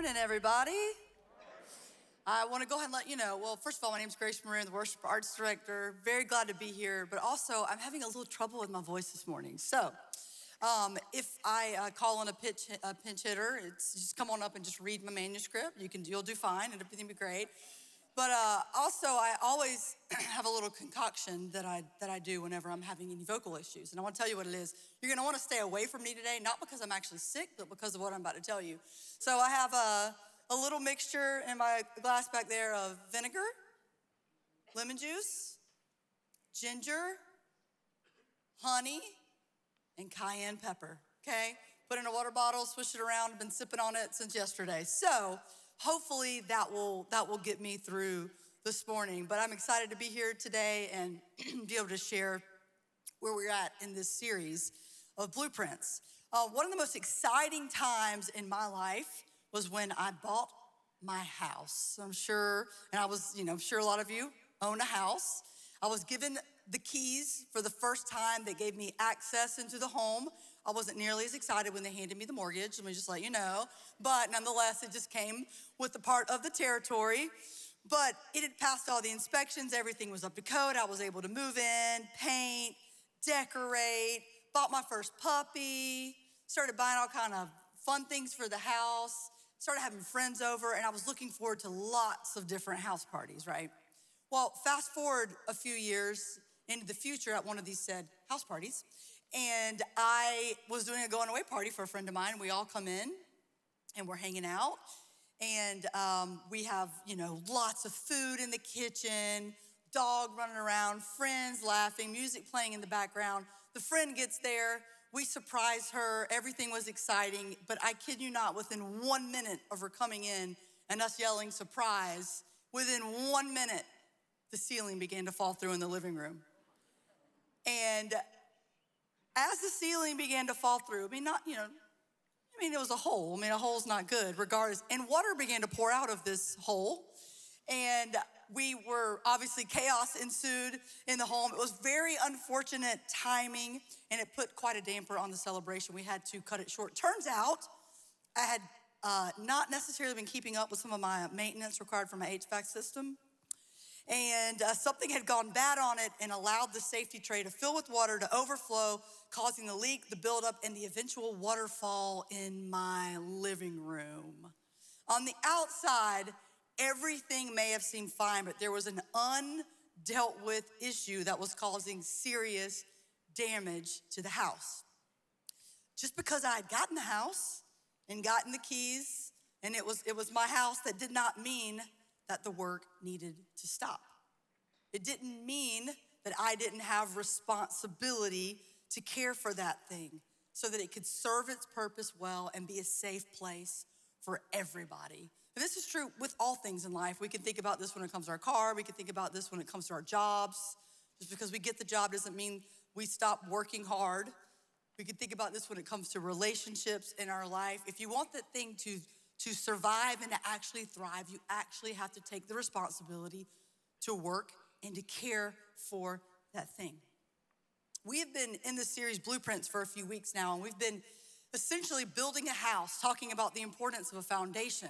morning, everybody. I want to go ahead and let you know. Well, first of all, my name is Grace I'm the worship arts director. Very glad to be here, but also I'm having a little trouble with my voice this morning. So, um, if I uh, call on a, pitch, a pinch hitter, it's just come on up and just read my manuscript. You can, you'll do fine, and everything will be great. But uh, also, I always have a little concoction that I, that I do whenever I'm having any vocal issues. And I want to tell you what it is. You're going to want to stay away from me today, not because I'm actually sick, but because of what I'm about to tell you. So I have a, a little mixture in my glass back there of vinegar, lemon juice, ginger, honey, and cayenne pepper, okay? Put in a water bottle, swish it around, I've been sipping on it since yesterday. So, hopefully that will that will get me through this morning. But I'm excited to be here today and be able to share where we're at in this series of blueprints. Uh, one of the most exciting times in my life was when I bought my house. I'm sure, and I was, you know, I'm sure a lot of you own a house. I was given the keys for the first time. They gave me access into the home. I wasn't nearly as excited when they handed me the mortgage, let me just let you know. But nonetheless, it just came with the part of the territory. But it had passed all the inspections, everything was up to code. I was able to move in, paint, decorate, bought my first puppy, started buying all kind of fun things for the house, started having friends over, and I was looking forward to lots of different house parties, right? Well, fast forward a few years into the future at one of these said house parties, and I was doing a going away party for a friend of mine. We all come in and we're hanging out, and um, we have, you know, lots of food in the kitchen, dog running around, friends laughing, music playing in the background. The friend gets there, we surprise her, everything was exciting, but I kid you not, within one minute of her coming in and us yelling surprise, within one minute, the ceiling began to fall through in the living room. And as the ceiling began to fall through, I mean, not, you know, I mean, it was a hole. I mean, a hole's not good, regardless. And water began to pour out of this hole. And we were obviously chaos ensued in the home. It was very unfortunate timing, and it put quite a damper on the celebration. We had to cut it short. Turns out, I had uh, not necessarily been keeping up with some of my maintenance required for my HVAC system and uh, something had gone bad on it and allowed the safety tray to fill with water to overflow, causing the leak, the buildup, and the eventual waterfall in my living room. On the outside, everything may have seemed fine, but there was an undealt with issue that was causing serious damage to the house. Just because I had gotten the house and gotten the keys, and it was, it was my house, that did not mean that the work needed to stop. It didn't mean that I didn't have responsibility to care for that thing so that it could serve its purpose well and be a safe place for everybody. And this is true with all things in life. We can think about this when it comes to our car, we can think about this when it comes to our jobs. Just because we get the job doesn't mean we stop working hard. We can think about this when it comes to relationships in our life. If you want that thing to to survive and to actually thrive, you actually have to take the responsibility to work and to care for that thing. We have been in this series, Blueprints, for a few weeks now, and we've been essentially building a house, talking about the importance of a foundation.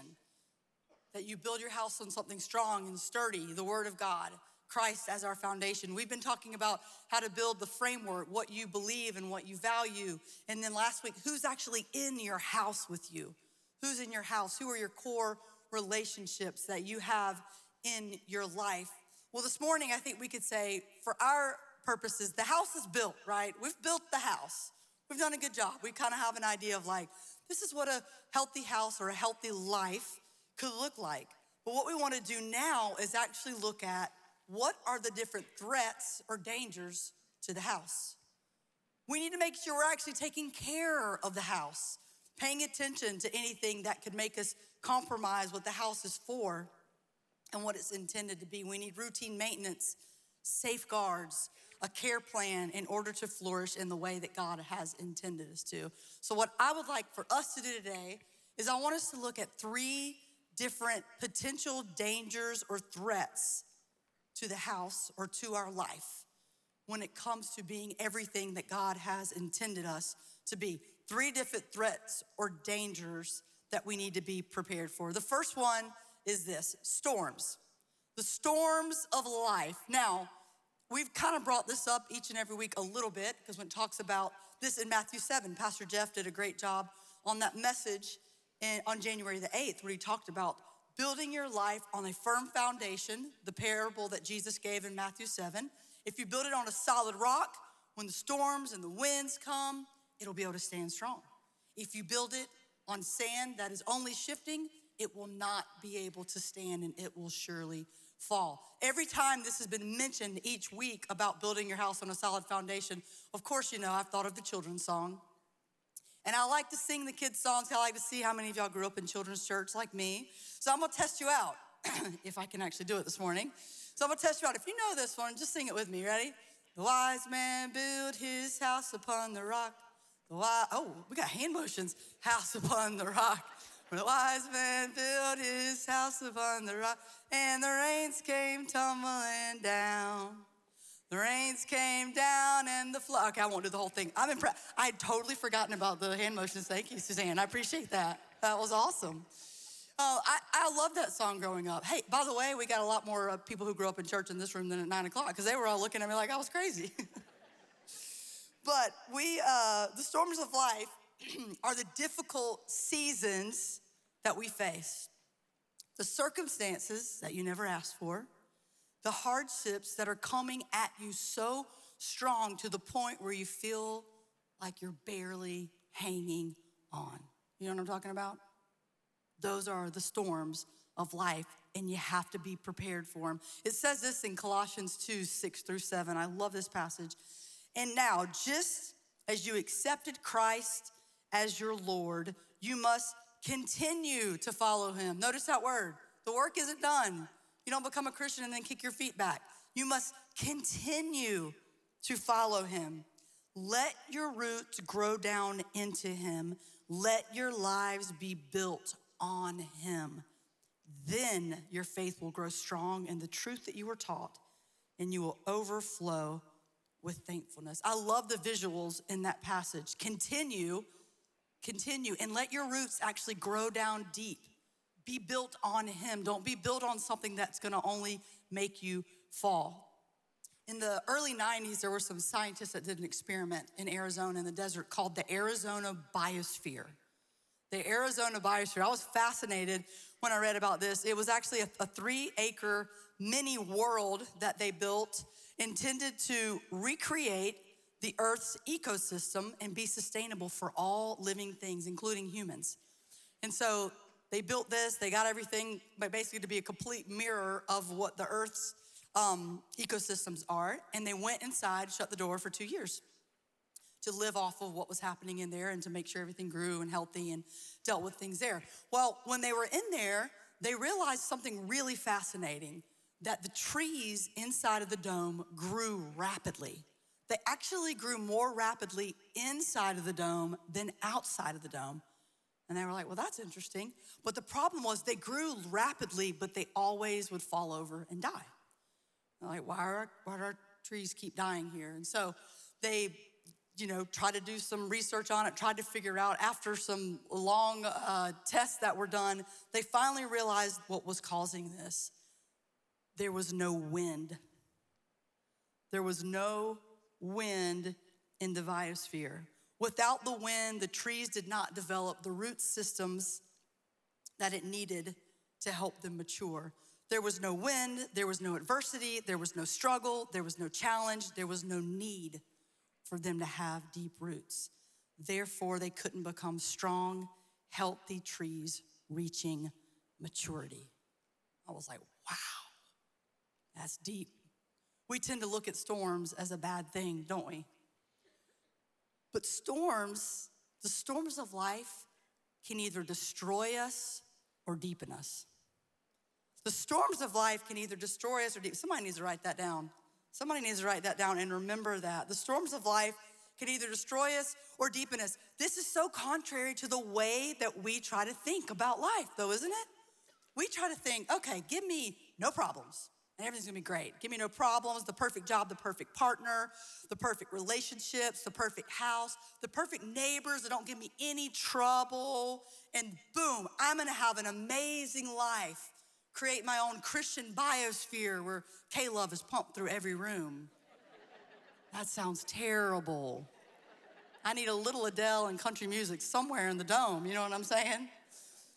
That you build your house on something strong and sturdy, the Word of God, Christ as our foundation. We've been talking about how to build the framework, what you believe and what you value. And then last week, who's actually in your house with you? Who's in your house? Who are your core relationships that you have in your life? Well, this morning, I think we could say, for our purposes, the house is built, right? We've built the house. We've done a good job. We kind of have an idea of like, this is what a healthy house or a healthy life could look like. But what we want to do now is actually look at what are the different threats or dangers to the house. We need to make sure we're actually taking care of the house paying attention to anything that could make us compromise what the house is for and what it's intended to be. We need routine maintenance, safeguards, a care plan in order to flourish in the way that God has intended us to. So, what I would like for us to do today is I want us to look at three different potential dangers or threats to the house or to our life when it comes to being everything that God has intended us to be. Three different threats or dangers that we need to be prepared for. The first one is this storms, the storms of life. Now, we've kind of brought this up each and every week a little bit because when it talks about this in Matthew 7, Pastor Jeff did a great job on that message in, on January the 8th, where he talked about building your life on a firm foundation, the parable that Jesus gave in Matthew 7. If you build it on a solid rock, when the storms and the winds come, it'll be able to stand strong. If you build it on sand that is only shifting, it will not be able to stand and it will surely fall. Every time this has been mentioned each week about building your house on a solid foundation, of course, you know, I've thought of the children's song. And I like to sing the kids' songs. I like to see how many of y'all grew up in children's church like me. So I'm gonna test you out, if I can actually do it this morning. So I'm gonna test you out. If you know this one, just sing it with me. Ready? The wise man built his house upon the rock. Oh, we got hand motions. House upon the rock. The wise man built his house upon the rock, and the rains came tumbling down. The rains came down and the flood. Okay, I won't do the whole thing. I'm impressed. I had totally forgotten about the hand motions. Thank you, Suzanne. I appreciate that. That was awesome. Oh, I, I love that song growing up. Hey, by the way, we got a lot more uh, people who grew up in church in this room than at nine o'clock because they were all looking at me like I was crazy. but we, uh, the storms of life are the difficult seasons that we face, the circumstances that you never asked for, the hardships that are coming at you so strong to the point where you feel like you're barely hanging on. You know what I'm talking about? Those are the storms of life, and you have to be prepared for them. It says this in Colossians 2 6 through 7. I love this passage. And now, just as you accepted Christ as your Lord, you must continue to follow him. Notice that word. The work isn't done. You don't become a Christian and then kick your feet back. You must continue to follow him. Let your roots grow down into him. Let your lives be built on him. Then your faith will grow strong in the truth that you were taught, and you will overflow with thankfulness. I love the visuals in that passage. Continue, continue, and let your roots actually grow down deep. Be built on Him. Don't be built on something that's gonna only make you fall. In the early 90s, there were some scientists that did an experiment in Arizona in the desert called the Arizona Biosphere. The Arizona Biosphere. I was fascinated when I read about this. It was actually a, a three acre mini world that they built intended to recreate the Earth's ecosystem and be sustainable for all living things, including humans. And so they built this, they got everything, but basically to be a complete mirror of what the Earth's um, ecosystems are. And they went inside, shut the door for two years to live off of what was happening in there and to make sure everything grew and healthy and dealt with things there. Well, when they were in there, they realized something really fascinating that the trees inside of the dome grew rapidly. They actually grew more rapidly inside of the dome than outside of the dome. And they were like, well, that's interesting. But the problem was they grew rapidly, but they always would fall over and die. They're like, why are, why our trees keep dying here? And so they you know, tried to do some research on it, tried to figure out after some long uh, tests that were done, they finally realized what was causing this. There was no wind. There was no wind in the biosphere. Without the wind, the trees did not develop the root systems that it needed to help them mature. There was no wind, there was no adversity, there was no struggle, there was no challenge, there was no need for them to have deep roots. Therefore, they couldn't become strong, healthy trees reaching maturity. I was like, wow, that's deep. We tend to look at storms as a bad thing, don't we? But storms, the storms of life, can either destroy us or deepen us. The storms of life can either destroy us or deepen. Us. Somebody needs to write that down. Somebody needs to write that down and remember that. The storms of life can either destroy us or deepen us. This is so contrary to the way that we try to think about life, though, isn't it? We try to think, okay, give me no problems everything's gonna be great. Give me no problems, the perfect job, the perfect partner, the perfect relationships, the perfect house, the perfect neighbors that don't give me any trouble. And boom, I'm gonna have an amazing life. Create my own Christian biosphere where K love is pumped through every room. That sounds terrible. I need a little Adele and country music somewhere in the dome, you know what I'm saying?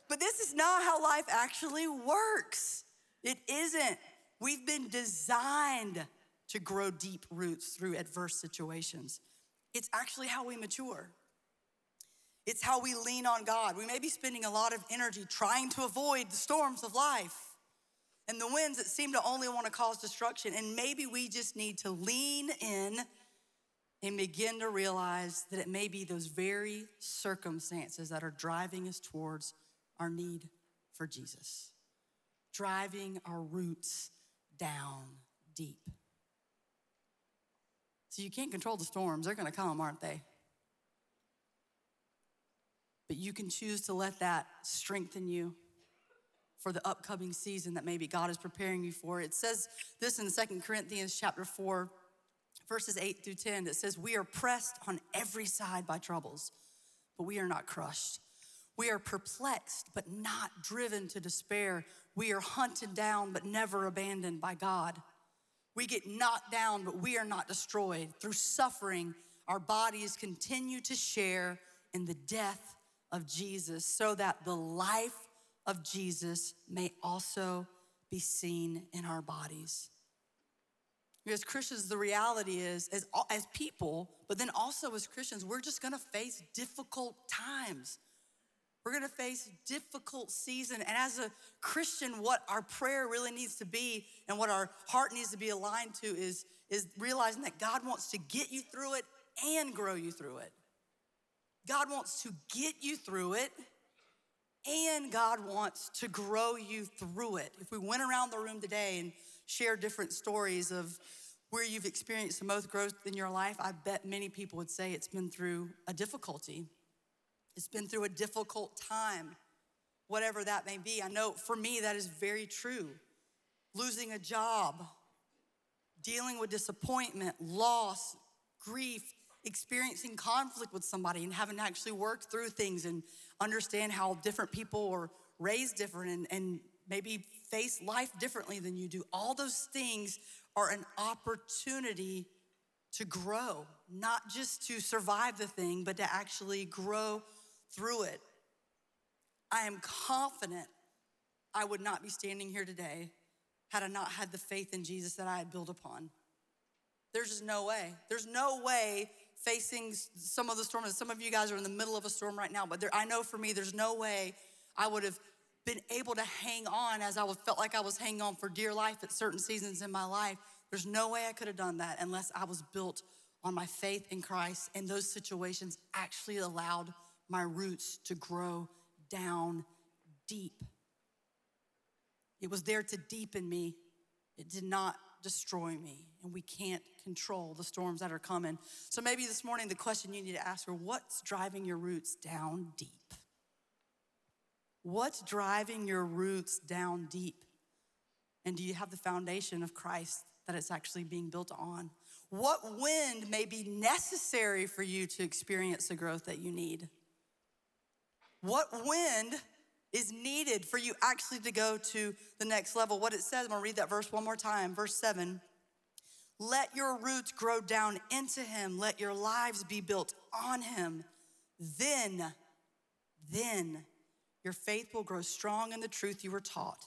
But this is not how life actually works. It isn't. We've been designed to grow deep roots through adverse situations. It's actually how we mature. It's how we lean on God. We may be spending a lot of energy trying to avoid the storms of life and the winds that seem to only want to cause destruction. And maybe we just need to lean in and begin to realize that it may be those very circumstances that are driving us towards our need for Jesus, driving our roots down deep. So you can't control the storms, they're gonna come, aren't they? But you can choose to let that strengthen you for the upcoming season that maybe God is preparing you for. It says this in Second Corinthians chapter 4, verses 8 through 10. It says, We are pressed on every side by troubles, but we are not crushed. We are perplexed, but not driven to despair. We are hunted down, but never abandoned by God. We get knocked down, but we are not destroyed. Through suffering, our bodies continue to share in the death of Jesus so that the life of Jesus may also be seen in our bodies. As Christians, the reality is, as, as people, but then also as Christians, we're just gonna face difficult times. We're gonna face difficult season. And as a Christian, what our prayer really needs to be and what our heart needs to be aligned to is, is realizing that God wants to get you through it and grow you through it. God wants to get you through it and God wants to grow you through it. If we went around the room today and shared different stories of where you've experienced the most growth in your life, I bet many people would say it's been through a difficulty. It's been through a difficult time, whatever that may be. I know for me that is very true. Losing a job, dealing with disappointment, loss, grief, experiencing conflict with somebody and having to actually work through things and understand how different people are raised different and, and maybe face life differently than you do. All those things are an opportunity to grow, not just to survive the thing, but to actually grow through it. I am confident I would not be standing here today had I not had the faith in Jesus that I had built upon. There's just no way. There's no way facing some of the storms. Some of you guys are in the middle of a storm right now, but there, I know for me, there's no way I would have been able to hang on as I felt like I was hanging on for dear life at certain seasons in my life. There's no way I could have done that unless I was built on my faith in Christ, and those situations actually allowed my roots to grow down deep. It was there to deepen me, it did not destroy me, and we can't control the storms that are coming. So maybe this morning the question you need to ask are what's driving your roots down deep? What's driving your roots down deep? And do you have the foundation of Christ that it's actually being built on? What wind may be necessary for you to experience the growth that you need? What wind is needed for you actually to go to the next level? What it says, I'm gonna read that verse one more time, verse seven. Let your roots grow down into him. Let your lives be built on him. Then, then your faith will grow strong in the truth you were taught,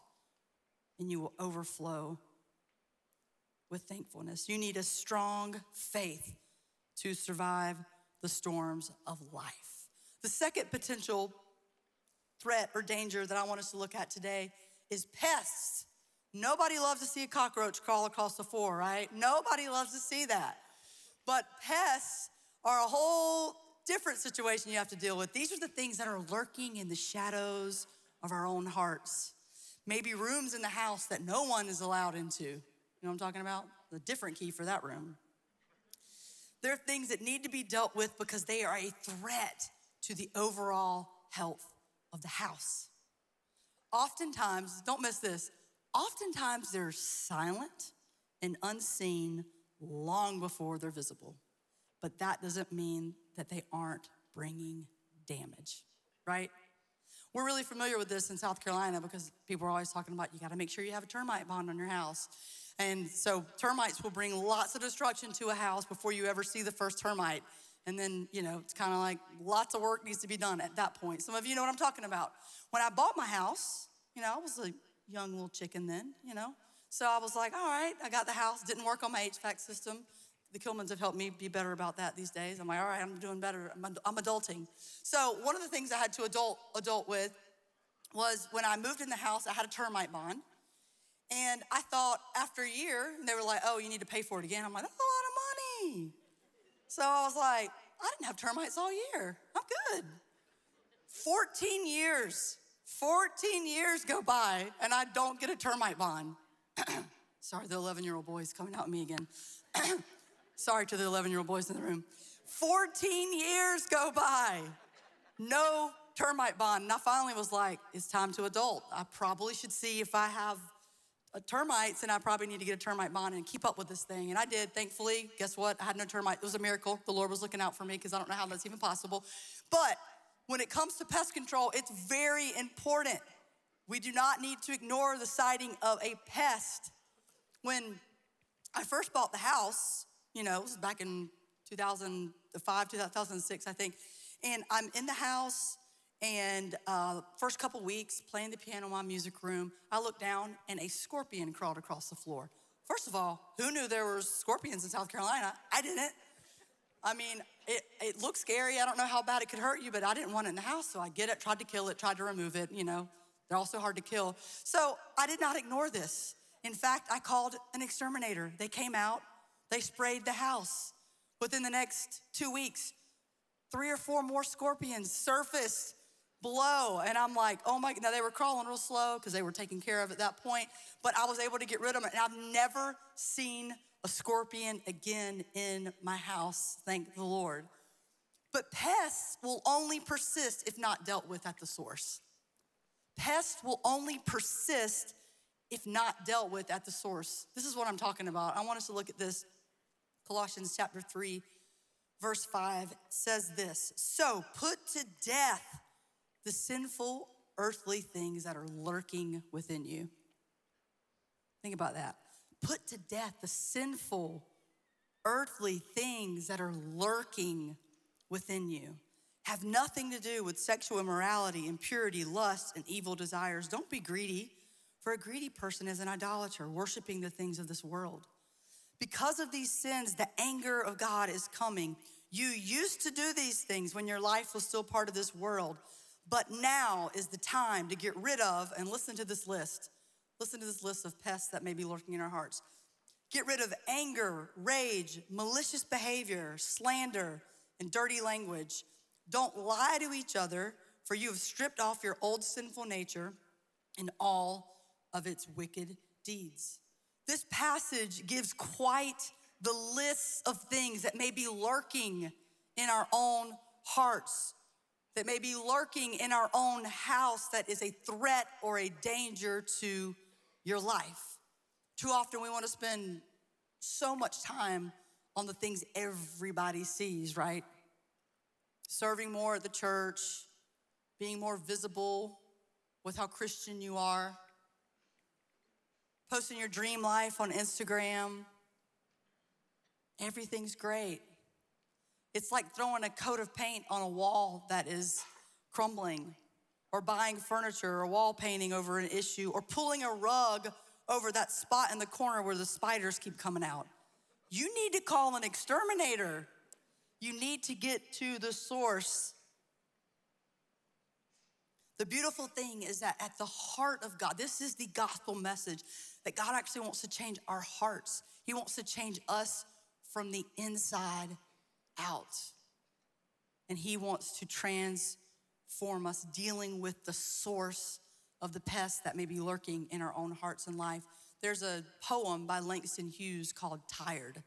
and you will overflow with thankfulness. You need a strong faith to survive the storms of life. The second potential threat or danger that I want us to look at today is pests. Nobody loves to see a cockroach crawl across the floor, right? Nobody loves to see that. But pests are a whole different situation you have to deal with. These are the things that are lurking in the shadows of our own hearts. Maybe rooms in the house that no one is allowed into. You know what I'm talking about? The different key for that room. There are things that need to be dealt with because they are a threat to the overall health of the house. Oftentimes, don't miss this, oftentimes they're silent and unseen long before they're visible. But that doesn't mean that they aren't bringing damage, right? We're really familiar with this in South Carolina because people are always talking about you got to make sure you have a termite bond on your house. And so termites will bring lots of destruction to a house before you ever see the first termite. And then, you know, it's kind of like lots of work needs to be done at that point. Some of you know what I'm talking about. When I bought my house, you know, I was a young little chicken then, you know. So I was like, all right, I got the house, didn't work on my HVAC system. The Kilmans have helped me be better about that these days. I'm like, all right, I'm doing better. I'm, I'm adulting. So one of the things I had to adult adult with was when I moved in the house, I had a termite bond. And I thought after a year, they were like, oh, you need to pay for it again. I'm like, that's a lot of money. So I was like, I didn't have termites all year. I'm good. 14 years, 14 years go by and I don't get a termite bond. Sorry, the 11 year old boy's coming out at me again. Sorry to the 11 year old boys in the room. 14 years go by, no termite bond. And I finally was like, it's time to adult. I probably should see if I have termites and I probably need to get a termite bond and keep up with this thing. And I did, thankfully. Guess what? I had no termite. It was a miracle. The Lord was looking out for me because I don't know how that's even possible. But when it comes to pest control, it's very important. We do not need to ignore the sighting of a pest. When I first bought the house, you know, it was back in 2005, 2006, I think, and I'm in the house and uh, first couple weeks playing the piano in my music room, I looked down and a scorpion crawled across the floor. First of all, who knew there were scorpions in South Carolina? I didn't. I mean, it, it looked scary. I don't know how bad it could hurt you, but I didn't want it in the house. So I get it, tried to kill it, tried to remove it. You know, they're also hard to kill. So I did not ignore this. In fact, I called an exterminator. They came out, they sprayed the house. Within the next two weeks, three or four more scorpions surfaced below. And I'm like, oh my, god, now they were crawling real slow because they were taken care of at that point, but I was able to get rid of them. And I've never seen a scorpion again in my house, thank the Lord. But pests will only persist if not dealt with at the source. Pests will only persist if not dealt with at the source. This is what I'm talking about. I want us to look at this. Colossians chapter 3, verse 5 says this So put to death the sinful earthly things that are lurking within you. Think about that. Put to death the sinful earthly things that are lurking within you. Have nothing to do with sexual immorality, impurity, lust, and evil desires. Don't be greedy, for a greedy person is an idolater, worshiping the things of this world. Because of these sins, the anger of God is coming. You used to do these things when your life was still part of this world. But now is the time to get rid of, and listen to this list. Listen to this list of pests that may be lurking in our hearts. Get rid of anger, rage, malicious behavior, slander, and dirty language. Don't lie to each other, for you have stripped off your old sinful nature and all of its wicked deeds. This passage gives quite the list of things that may be lurking in our own hearts that may be lurking in our own house that is a threat or a danger to your life. Too often we want to spend so much time on the things everybody sees, right? Serving more at the church, being more visible with how Christian you are, posting your dream life on Instagram. Everything's great. It's like throwing a coat of paint on a wall that is crumbling, or buying furniture or wall painting over an issue, or pulling a rug over that spot in the corner where the spiders keep coming out. You need to call an exterminator. You need to get to the source. The beautiful thing is that at the heart of God, this is the gospel message that God actually wants to change our hearts. He wants to change us from the inside out. And He wants to transform us, dealing with the source of the pest that may be lurking in our own hearts and life. There's a poem by Langston Hughes called Tired,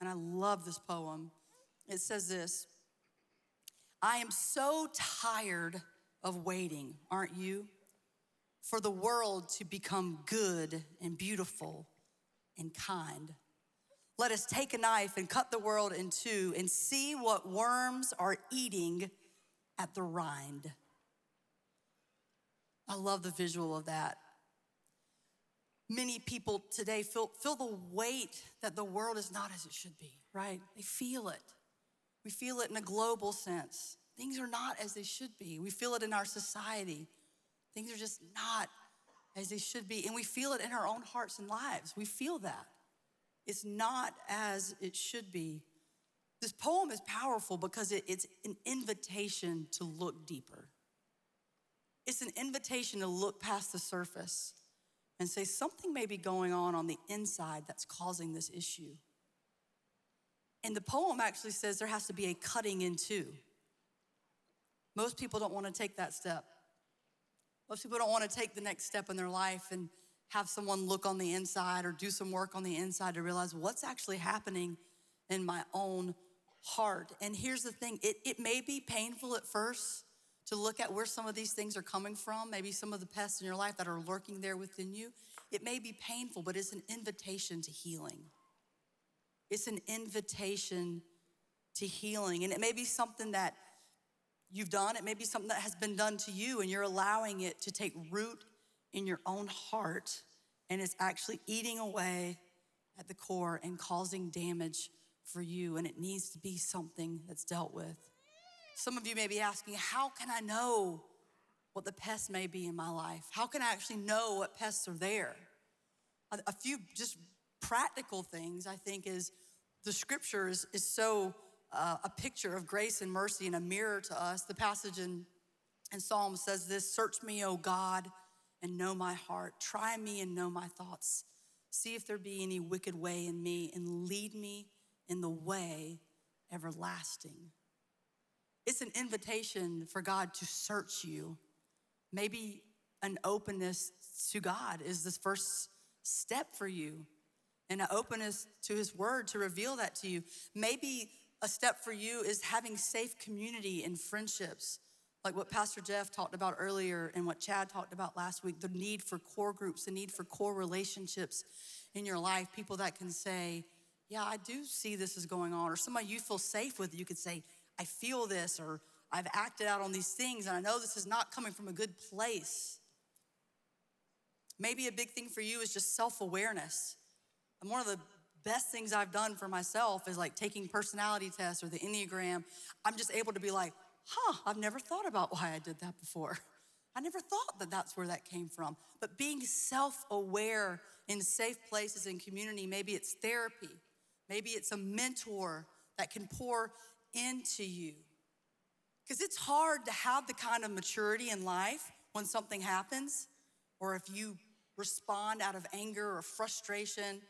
and I love this poem. It says this I am so tired of waiting, aren't you? for the world to become good and beautiful and kind. Let us take a knife and cut the world in two and see what worms are eating at the rind. I love the visual of that. Many people today feel, feel the weight that the world is not as it should be, right? They feel it. We feel it in a global sense. Things are not as they should be. We feel it in our society. Things are just not as they should be. And we feel it in our own hearts and lives. We feel that. It's not as it should be. This poem is powerful because it, it's an invitation to look deeper. It's an invitation to look past the surface and say something may be going on on the inside that's causing this issue. And the poem actually says there has to be a cutting in two. Most people don't want to take that step. Most people don't want to take the next step in their life and have someone look on the inside or do some work on the inside to realize what's actually happening in my own heart. And here's the thing it, it may be painful at first to look at where some of these things are coming from, maybe some of the pests in your life that are lurking there within you. It may be painful, but it's an invitation to healing. It's an invitation to healing. And it may be something that you've done, it may be something that has been done to you, and you're allowing it to take root in your own heart, and it's actually eating away at the core and causing damage for you, and it needs to be something that's dealt with. Some of you may be asking, How can I know what the pests may be in my life? How can I actually know what pests are there? A, few just practical things, I think, is the scripture is, is so uh, a picture of grace and mercy and a mirror to us. The passage in, in Psalm says this Search me, O God, and know my heart. Try me and know my thoughts. See if there be any wicked way in me, and lead me in the way everlasting. It's an invitation for God to search you. Maybe an openness to God is the first step for you, and an openness to His Word to reveal that to you. Maybe a step for you is having safe community and friendships, like what Pastor Jeff talked about earlier and what Chad talked about last week the need for core groups, the need for core relationships in your life, people that can say, Yeah, I do see this is going on, or somebody you feel safe with, you could say, I feel this, or I've acted out on these things, and I know this is not coming from a good place. Maybe a big thing for you is just self awareness. And one of the best things I've done for myself is like taking personality tests or the Enneagram. I'm just able to be like, huh, I've never thought about why I did that before. I never thought that that's where that came from. But being self aware in safe places and community, maybe it's therapy, maybe it's a mentor that can pour into you. Because it's hard to have the kind of maturity in life when something happens, or if you respond out of anger or frustration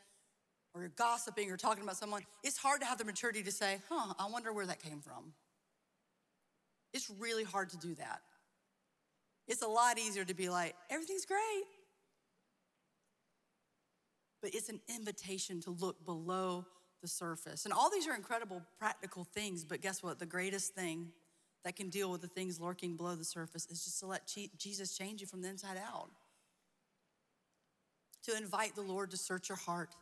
or you're gossiping or talking about someone, it's hard to have the maturity to say, huh, I wonder where that came from. It's really hard to do that. It's a lot easier to be like, everything's great. But it's an invitation to look below the surface. And all these are incredible practical things, but guess what? The greatest thing that can deal with the things lurking below the surface is just to let Jesus change you from the inside out. To invite the Lord to search your heart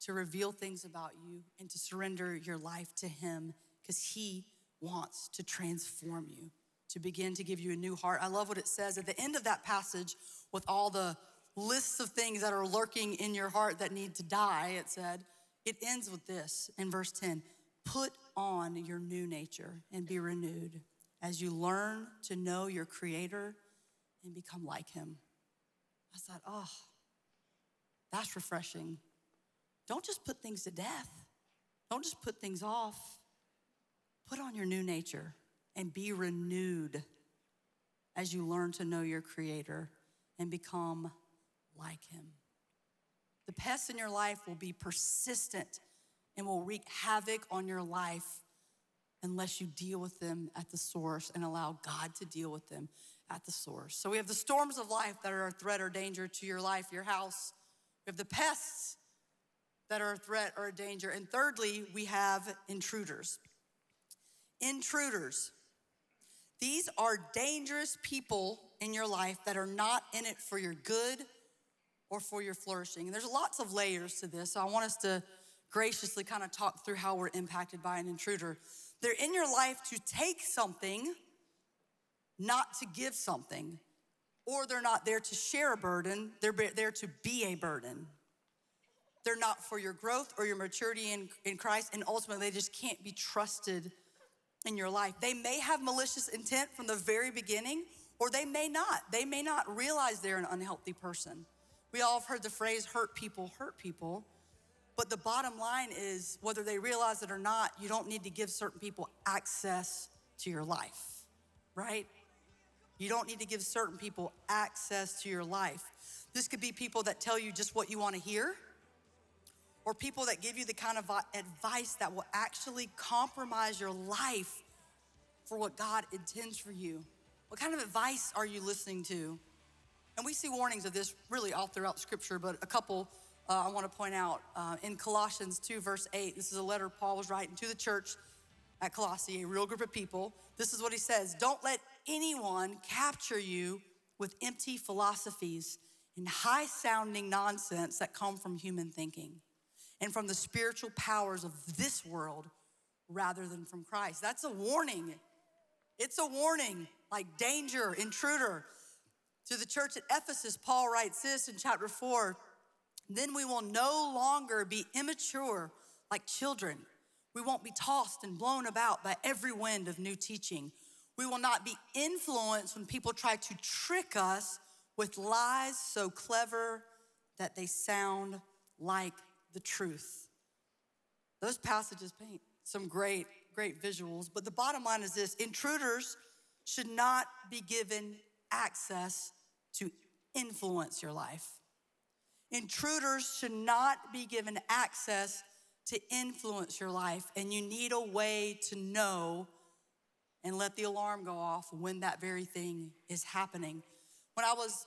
to reveal things about you and to surrender your life to Him because He wants to transform you, to begin to give you a new heart. I love what it says at the end of that passage with all the lists of things that are lurking in your heart that need to die. It said, it ends with this in verse 10 Put on your new nature and be renewed as you learn to know your Creator and become like Him. I thought, oh, that's refreshing. Don't just put things to death. Don't just put things off. Put on your new nature and be renewed as you learn to know your Creator and become like Him. The pests in your life will be persistent and will wreak havoc on your life unless you deal with them at the source and allow God to deal with them at the source. So we have the storms of life that are a threat or danger to your life, your house. We have the pests that are a threat or a danger. And thirdly, we have intruders. Intruders. These are dangerous people in your life that are not in it for your good or for your flourishing. And there's lots of layers to this. So I want us to graciously kind of talk through how we're impacted by an intruder. They're in your life to take something, not to give something, or they're not there to share a burden, they're there to be a burden. They're not for your growth or your maturity in, in Christ, and ultimately they just can't be trusted in your life. They may have malicious intent from the very beginning, or they may not. They may not realize they're an unhealthy person. We all have heard the phrase hurt people hurt people. But the bottom line is whether they realize it or not, you don't need to give certain people access to your life, right? You don't need to give certain people access to your life. This could be people that tell you just what you want to hear, or people that give you the kind of advice that will actually compromise your life for what God intends for you. What kind of advice are you listening to? And we see warnings of this really all throughout Scripture, but a couple uh, I want to point out. Uh, in Colossians 2, verse 8, this is a letter Paul was writing to the church at Colossae, a real group of people. This is what he says Don't let anyone capture you with empty philosophies and high sounding nonsense that come from human thinking and from the spiritual powers of this world rather than from Christ. That's a warning. It's a warning, like danger, intruder. To the church at Ephesus, Paul writes this in chapter 4 Then we will no longer be immature like children. We won't be tossed and blown about by every wind of new teaching. We will not be influenced when people try to trick us with lies so clever that they sound like the truth. Those passages paint some great, great visuals, but the bottom line is this intruders should not be given access to influence your life. Intruders should not be given access to influence your life, and you need a way to know and let the alarm go off when that very thing is happening. When I was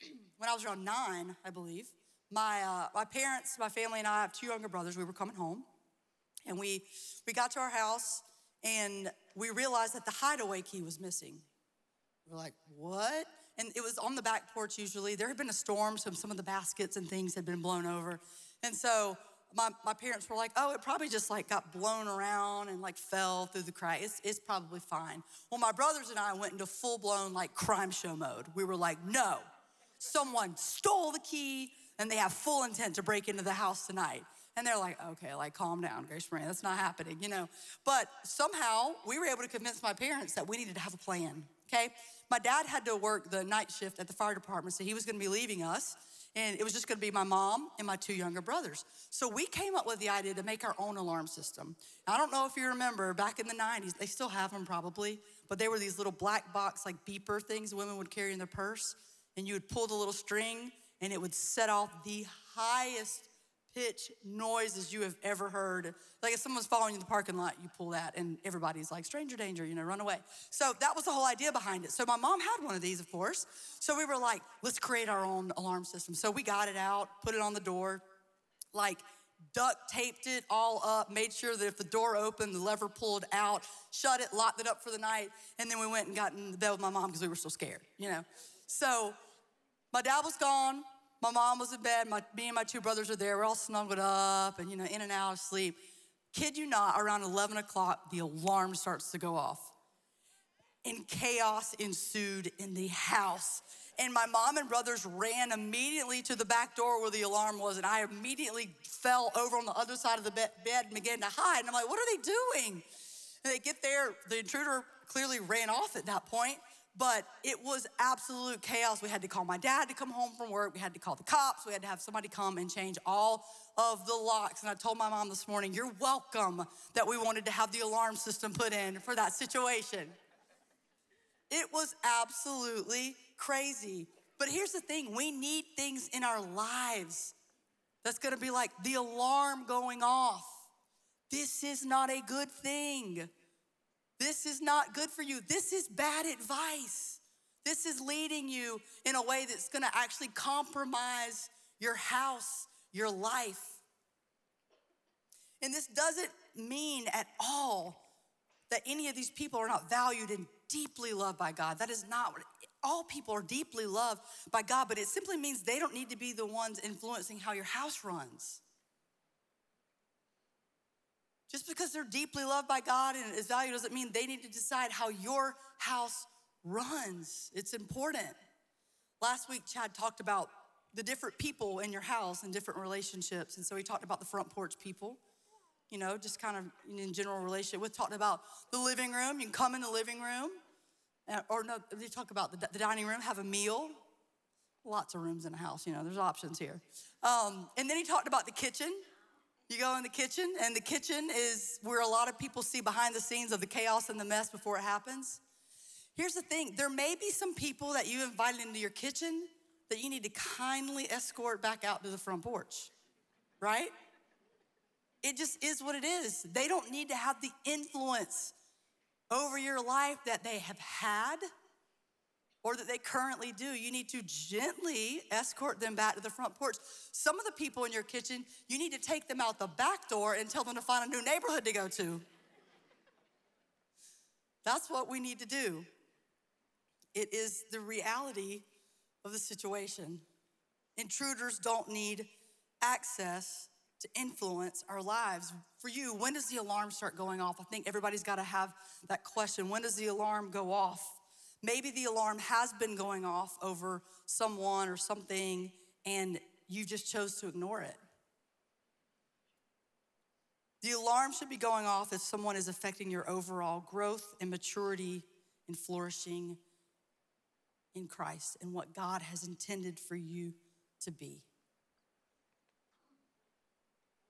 when I was around nine, I believe, my uh, my parents, my family, and I have two younger brothers. We were coming home, and we we got to our house, and we realized that the hideaway key was missing. We're like, what? and it was on the back porch usually. There had been a storm, so some of the baskets and things had been blown over. And so my, my parents were like, oh, it probably just like got blown around and like fell through the crack. It's, it's probably fine. Well, my brothers and I went into full blown like crime show mode. We were like, no, someone stole the key and they have full intent to break into the house tonight. And they're like, okay, like calm down, Grace Marie, that's not happening, you know. But somehow we were able to convince my parents that we needed to have a plan, okay? My dad had to work the night shift at the fire department, so he was gonna be leaving us. And it was just gonna be my mom and my two younger brothers. So we came up with the idea to make our own alarm system. I don't know if you remember, back in the 90s, they still have them probably, but they were these little black box, like beeper things women would carry in their purse. And you would pull the little string, and it would set off the highest pitch noises you have ever heard. Like if someone's following you in the parking lot, you pull that, and everybody's like, stranger danger, you know, run away. So that was the whole idea behind it. So my mom had one of these, of course. So we were like, let's create our own alarm system. So we got it out, put it on the door, like duct taped it all up, made sure that if the door opened, the lever pulled out, shut it, locked it up for the night, and then we went and got in the bed with my mom because we were so scared, you know. So my dad was gone. My mom was in bed. My, me and my two brothers are there. We're all snuggled up and, you know, in and out of sleep. Kid you not, around 11 o'clock, the alarm starts to go off. And chaos ensued in the house. And my mom and brothers ran immediately to the back door where the alarm was. And I immediately fell over on the other side of the bed and began to hide. And I'm like, what are they doing? And they get there, the intruder clearly ran off at that point but it was absolute chaos. We had to call my dad to come home from work. We had to call the cops. We had to have somebody come and change all of the locks. And I told my mom this morning, You're welcome that we wanted to have the alarm system put in for that situation. It was absolutely crazy. But here's the thing we need things in our lives that's gonna be like the alarm going off. This is not a good thing. This is not good for you. This is bad advice. This is leading you in a way that's gonna actually compromise your house, your life. And this doesn't mean at all that any of these people are not valued and deeply loved by God. That is not what, all people are deeply loved by God, but it simply means they don't need to be the ones influencing how your house runs. Just because they're deeply loved by God and is valued doesn't mean they need to decide how your house runs. It's important. Last week, Chad talked about the different people in your house and different relationships. And so he talked about the front porch people, you know, just kind of in general relationship. We talked about the living room. You can come in the living room, uh, or no, they talk about the, the dining room, have a meal. Lots of rooms in a house, you know, there's options here. Um, and then he talked about the kitchen. You go in the kitchen, and the kitchen is where a lot of people see behind the scenes of the chaos and the mess before it happens. Here's the thing there may be some people that you invited into your kitchen that you need to kindly escort back out to the front porch, right? It just is what it is. They don't need to have the influence over your life that they have had or that they currently do. You need to gently escort them back to the front porch. Some of the people in your kitchen, you need to take them out the back door and tell them to find a new neighborhood to go to. That's what we need to do. It is the reality of the situation. Intruders don't need access to influence our lives. For you, when does the alarm start going off? I think everybody's got to have that question. When does the alarm go off? Maybe the alarm has been going off over someone or something and you just chose to ignore it. The alarm should be going off if someone is affecting your overall growth and maturity and flourishing in Christ and what God has intended for you to be.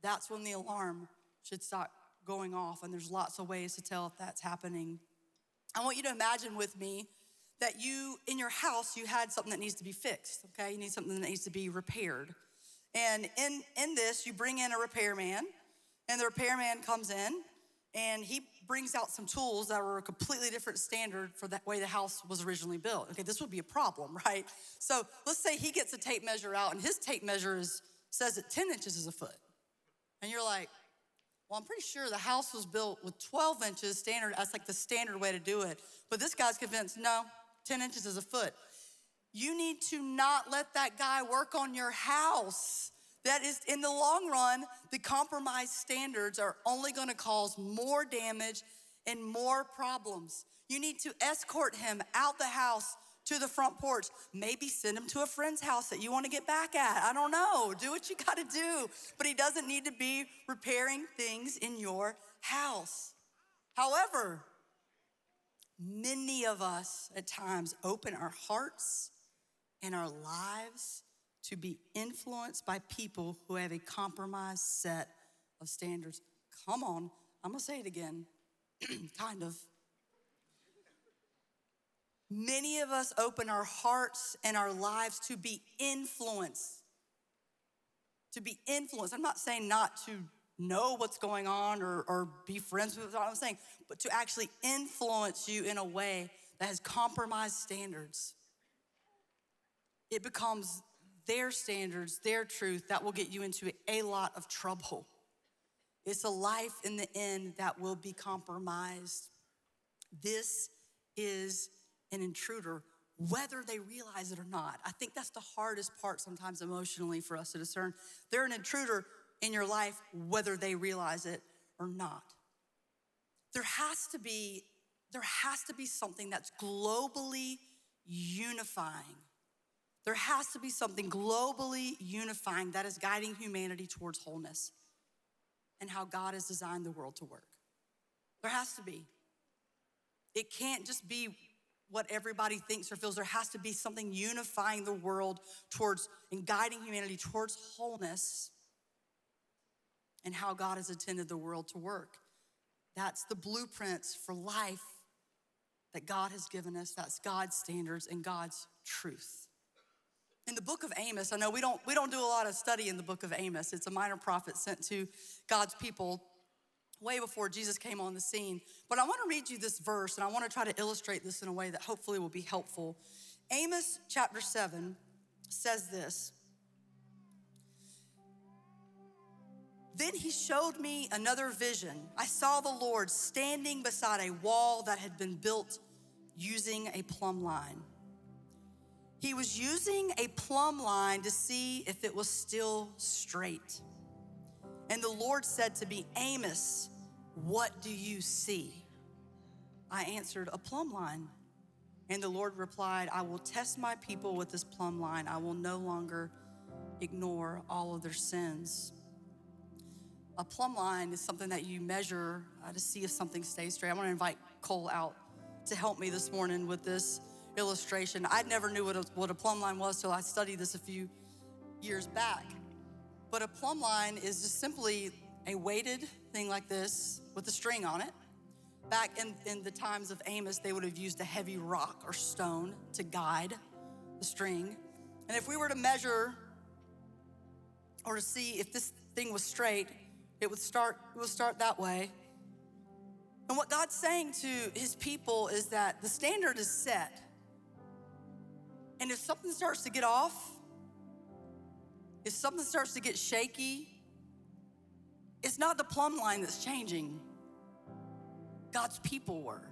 That's when the alarm should start going off, and there's lots of ways to tell if that's happening. I want you to imagine with me that you, in your house, you had something that needs to be fixed, okay? You need something that needs to be repaired. And in, in this, you bring in a repairman, and the repairman comes in, and he brings out some tools that were a completely different standard for the way the house was originally built. Okay, this would be a problem, right? So let's say he gets a tape measure out and his tape measure is, says that 10 inches is a foot. And you're like, well, I'm pretty sure the house was built with 12 inches standard. That's like the standard way to do it. But this guy's convinced, no, 10 inches is a foot. You need to not let that guy work on your house. That is, in the long run, the compromised standards are only gonna cause more damage and more problems. You need to escort him out the house to the front porch. Maybe send him to a friend's house that you wanna get back at. I don't know. Do what you gotta do. But he doesn't need to be repairing things in your house. However, many of us at times open our hearts and our lives to be influenced by people who have a compromised set of standards. Come on, I'm gonna say it again, kind of. Many of us open our hearts and our lives to be influenced. To be influenced. I'm not saying not to know what's going on or, or be friends with what I'm saying, but to actually influence you in a way that has compromised standards. It becomes their standards, their truth, that will get you into a lot of trouble. It's a life in the end that will be compromised. This is an intruder, whether they realize it or not. I think that's the hardest part sometimes emotionally for us to discern. They're an intruder in your life, whether they realize it or not. There has to be, there has to be something that's globally unifying there has to be something globally unifying that is guiding humanity towards wholeness and how God has designed the world to work. There has to be. It can't just be what everybody thinks or feels. There has to be something unifying the world towards and guiding humanity towards wholeness and how God has intended the world to work. That's the blueprints for life that God has given us. That's God's standards and God's truth. In the book of Amos, I know we don't, we don't do a lot of study in the book of Amos. It's a minor prophet sent to God's people way before Jesus came on the scene. But I want to read you this verse and I want to try to illustrate this in a way that hopefully will be helpful. Amos chapter 7 says this. Then he showed me another vision. I saw the Lord standing beside a wall that had been built using a plumb line. He was using a plumb line to see if it was still straight. And the Lord said to me, Amos, what do you see? I answered, A plumb line. And the Lord replied, I will test my people with this plumb line. I will no longer ignore all of their sins. A plumb line is something that you measure uh, to see if something stays straight. I want to invite Cole out to help me this morning with this illustration. I never knew what a, what a plumb line was till I studied this a few years back. But a plumb line is just simply a weighted thing like this with a string on it. Back in, in the times of Amos, they would have used a heavy rock or stone to guide the string. And if we were to measure or to see if this thing was straight, it would start, it would start that way. And what God's saying to his people is that the standard is set. And if something starts to get off, if something starts to get shaky, it's not the plumb line that's changing. God's people were.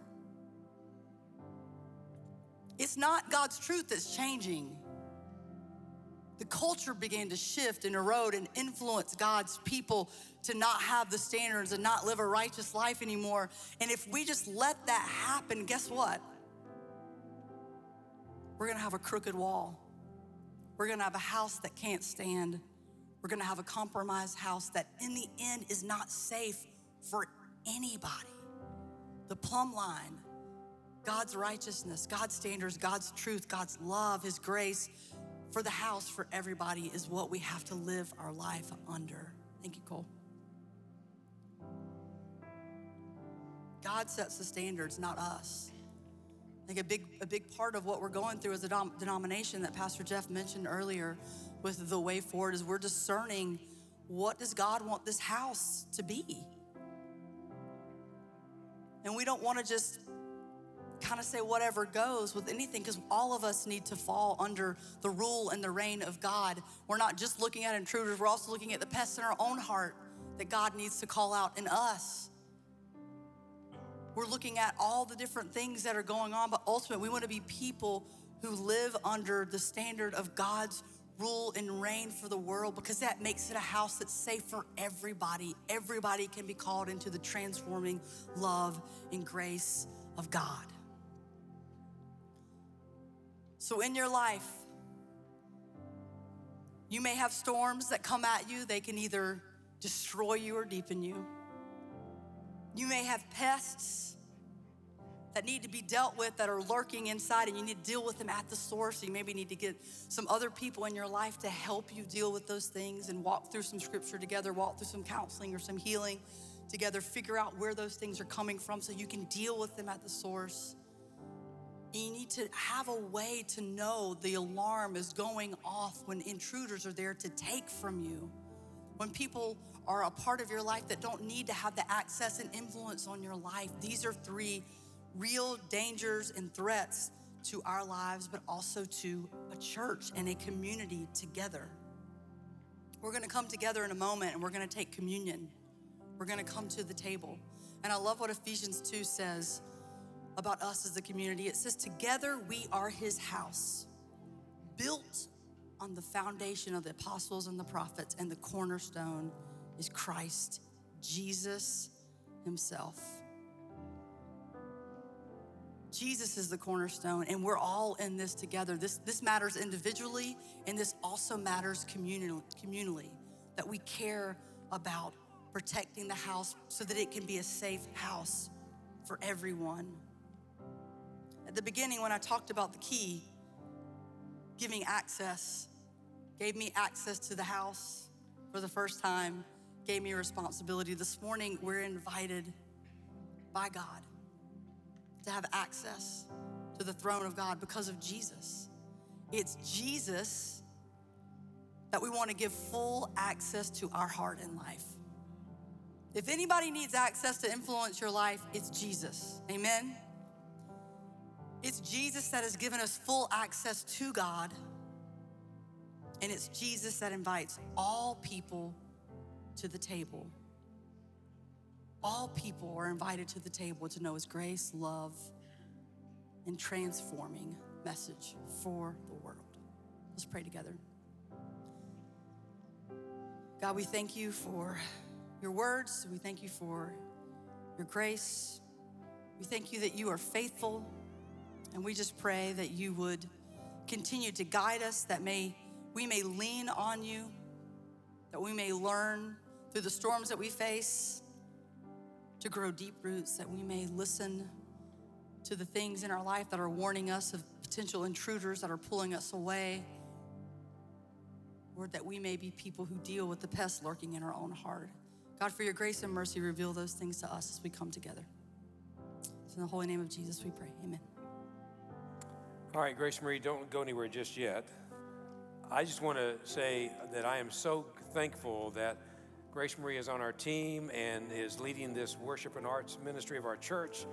It's not God's truth that's changing. The culture began to shift and erode and influence God's people to not have the standards and not live a righteous life anymore. And if we just let that happen, guess what? We're gonna have a crooked wall. We're gonna have a house that can't stand. We're gonna have a compromised house that, in the end, is not safe for anybody. The plumb line God's righteousness, God's standards, God's truth, God's love, His grace for the house, for everybody, is what we have to live our life under. Thank you, Cole. God sets the standards, not us. I think a big, a big part of what we're going through as a dom- denomination that Pastor Jeff mentioned earlier with the way forward is we're discerning what does God want this house to be? And we don't want to just kind of say whatever goes with anything because all of us need to fall under the rule and the reign of God. We're not just looking at intruders, we're also looking at the pests in our own heart that God needs to call out in us. We're looking at all the different things that are going on, but ultimately, we want to be people who live under the standard of God's rule and reign for the world because that makes it a house that's safe for everybody. Everybody can be called into the transforming love and grace of God. So, in your life, you may have storms that come at you, they can either destroy you or deepen you. You may have pests that need to be dealt with that are lurking inside, and you need to deal with them at the source. You maybe need to get some other people in your life to help you deal with those things and walk through some scripture together, walk through some counseling or some healing together, figure out where those things are coming from so you can deal with them at the source. You need to have a way to know the alarm is going off when intruders are there to take from you. When people are a part of your life that don't need to have the access and influence on your life. These are three real dangers and threats to our lives, but also to a church and a community together. We're gonna come together in a moment and we're gonna take communion. We're gonna come to the table. And I love what Ephesians 2 says about us as a community. It says, Together we are his house, built on the foundation of the apostles and the prophets, and the cornerstone is Christ, Jesus Himself. Jesus is the cornerstone, and we're all in this together. This, this matters individually, and this also matters communally, communally, that we care about protecting the house so that it can be a safe house for everyone. At the beginning, when I talked about the key, giving access, gave me access to the house for the first time, gave me responsibility. This morning, we're invited by God to have access to the throne of God because of Jesus. It's Jesus that we want to give full access to our heart and life. If anybody needs access to influence your life, it's Jesus. Amen. It's Jesus that has given us full access to God. And it's Jesus that invites all people to the table. All people are invited to the table to know His grace, love, and transforming message for the world. Let's pray together. God, we thank you for your words. We thank you for your grace. We thank you that you are faithful. And we just pray that you would continue to guide us, that may we may lean on you, that we may learn through the storms that we face to grow deep roots, that we may listen to the things in our life that are warning us of potential intruders that are pulling us away. Lord, that we may be people who deal with the pest lurking in our own heart. God, for your grace and mercy, reveal those things to us as we come together. It's in the holy name of Jesus we pray. Amen. All right, Grace Marie, don't go anywhere just yet. I just want to say that I am so thankful that Grace Marie is on our team and is leading this worship and arts ministry of our church.